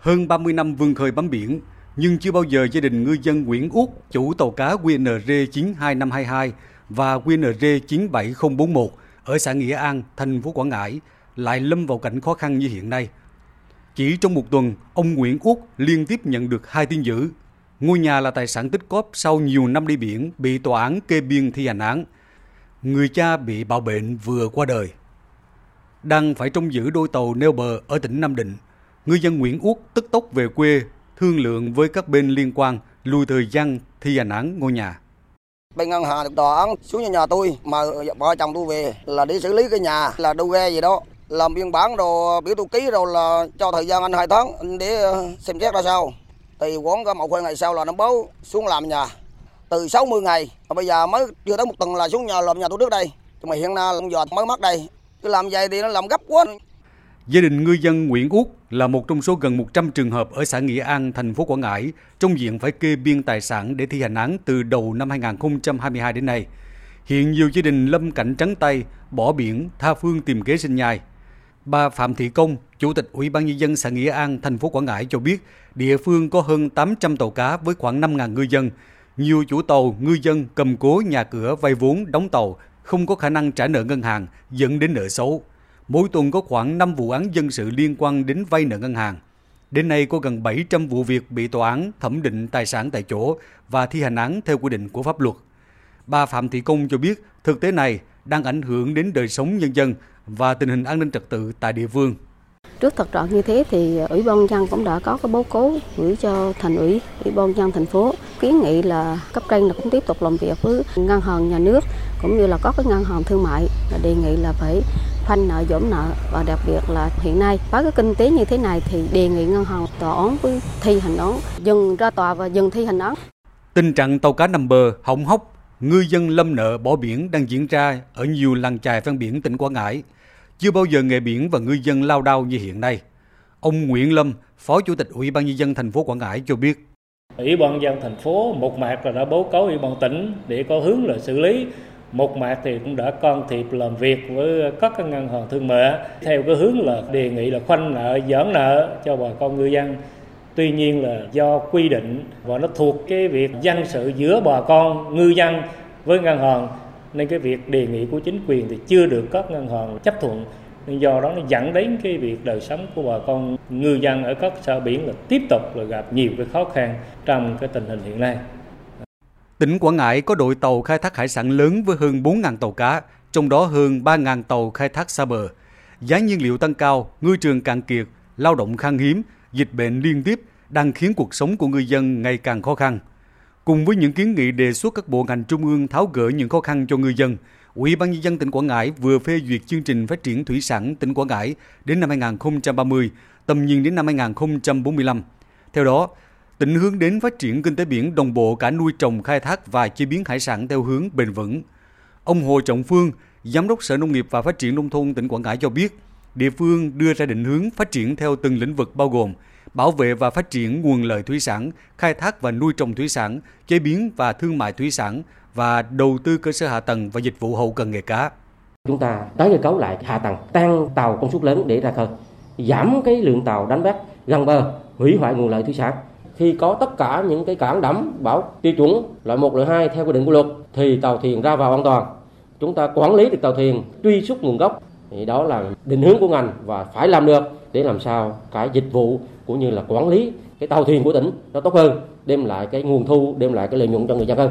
Hơn 30 năm vươn khơi bám biển, nhưng chưa bao giờ gia đình ngư dân Nguyễn Út, chủ tàu cá QNR 92522 và QNR 97041 ở xã Nghĩa An, thành phố Quảng Ngãi lại lâm vào cảnh khó khăn như hiện nay. Chỉ trong một tuần, ông Nguyễn Út liên tiếp nhận được hai tin dữ. Ngôi nhà là tài sản tích cóp sau nhiều năm đi biển, bị tòa án kê biên thi hành án. Người cha bị bạo bệnh vừa qua đời. Đang phải trông giữ đôi tàu neo bờ ở tỉnh Nam Định, ngư dân Nguyễn Út tức tốc về quê thương lượng với các bên liên quan lùi thời gian thi hành án ngôi nhà. Bên ngân hàng được tòa án xuống nhà, nhà tôi mà vợ chồng tôi về là đi xử lý cái nhà là đu ghe gì đó làm biên bản rồi biểu tôi ký rồi là cho thời gian anh hai tháng để ờ, xem xét ra sao. Thì quán có một hai ngày sau là nó báo xuống làm nhà. Từ 60 ngày mà bây giờ mới chưa tới một tuần là xuống nhà làm nhà tôi trước đây. Mà hiện nay giờ mới mất đây. Cứ làm vậy thì nó làm gấp quá. Gia đình ngư dân Nguyễn Út là một trong số gần 100 trường hợp ở xã Nghĩa An, thành phố Quảng Ngãi trong diện phải kê biên tài sản để thi hành án từ đầu năm 2022 đến nay. Hiện nhiều gia đình lâm cảnh trắng tay, bỏ biển, tha phương tìm kế sinh nhai. Bà Phạm Thị Công, Chủ tịch Ủy ban Nhân dân xã Nghĩa An, thành phố Quảng Ngãi cho biết, địa phương có hơn 800 tàu cá với khoảng 5.000 ngư dân. Nhiều chủ tàu, ngư dân cầm cố nhà cửa vay vốn, đóng tàu, không có khả năng trả nợ ngân hàng, dẫn đến nợ xấu. Mỗi tuần có khoảng 5 vụ án dân sự liên quan đến vay nợ ngân hàng. Đến nay có gần 700 vụ việc bị tòa án thẩm định tài sản tại chỗ và thi hành án theo quy định của pháp luật. Bà Phạm Thị Công cho biết thực tế này đang ảnh hưởng đến đời sống nhân dân và tình hình an ninh trật tự tại địa phương. Trước thực trạng như thế thì Ủy ban dân cũng đã có cái báo cáo gửi cho thành ủy, Ủy ban dân thành phố kiến nghị là cấp trên là cũng tiếp tục làm việc với ngân hàng nhà nước cũng như là có cái ngân hàng thương mại là đề nghị là phải khoanh nợ giảm nợ và đặc biệt là hiện nay với cái kinh tế như thế này thì đề nghị ngân hàng tòa án với thi hành án dừng ra tòa và dừng thi hành án. Tình trạng tàu cá nằm bờ, hỏng hóc, ngư dân lâm nợ bỏ biển đang diễn ra ở nhiều làng chài ven biển tỉnh Quảng Ngãi. Chưa bao giờ nghề biển và ngư dân lao đao như hiện nay. Ông Nguyễn Lâm, Phó Chủ tịch Ủy ban nhân dân thành phố Quảng Ngãi cho biết. Ủy ban dân thành phố một mặt là đã báo cáo Ủy ban tỉnh để có hướng là xử lý một mặt thì cũng đã can thiệp làm việc với các cái ngân hàng thương mại theo cái hướng là đề nghị là khoanh nợ, giãn nợ cho bà con ngư dân tuy nhiên là do quy định và nó thuộc cái việc dân sự giữa bà con, ngư dân với ngân hàng, nên cái việc đề nghị của chính quyền thì chưa được các ngân hàng chấp thuận nên do đó nó dẫn đến cái việc đời sống của bà con ngư dân ở các xã biển là tiếp tục là gặp nhiều cái khó khăn trong cái tình hình hiện nay. Tỉnh Quảng Ngãi có đội tàu khai thác hải sản lớn với hơn 4.000 tàu cá, trong đó hơn 3.000 tàu khai thác xa bờ. Giá nhiên liệu tăng cao, ngư trường cạn kiệt, lao động khan hiếm, dịch bệnh liên tiếp đang khiến cuộc sống của người dân ngày càng khó khăn. Cùng với những kiến nghị đề xuất các bộ ngành trung ương tháo gỡ những khó khăn cho người dân, Ủy ban nhân dân tỉnh Quảng Ngãi vừa phê duyệt chương trình phát triển thủy sản tỉnh Quảng Ngãi đến năm 2030, tầm nhìn đến năm 2045. Theo đó, tỉnh hướng đến phát triển kinh tế biển đồng bộ cả nuôi trồng, khai thác và chế biến hải sản theo hướng bền vững. Ông Hồ Trọng Phương, Giám đốc Sở Nông nghiệp và Phát triển Nông thôn tỉnh Quảng Ngãi cho biết, địa phương đưa ra định hướng phát triển theo từng lĩnh vực bao gồm bảo vệ và phát triển nguồn lợi thủy sản, khai thác và nuôi trồng thủy sản, chế biến và thương mại thủy sản và đầu tư cơ sở hạ tầng và dịch vụ hậu cần nghề cá. Chúng ta tái cơ cấu lại hạ tầng, tăng tàu công suất lớn để ra khơi, giảm cái lượng tàu đánh bắt gần bờ, hủy hoại nguồn lợi thủy sản khi có tất cả những cái cảng đắm bảo tiêu chuẩn loại 1, loại 2 theo quy định của luật thì tàu thuyền ra vào an toàn. Chúng ta quản lý được tàu thuyền, truy xuất nguồn gốc thì đó là định hướng của ngành và phải làm được để làm sao cái dịch vụ cũng như là quản lý cái tàu thuyền của tỉnh nó tốt hơn, đem lại cái nguồn thu, đem lại cái lợi nhuận cho người dân hơn.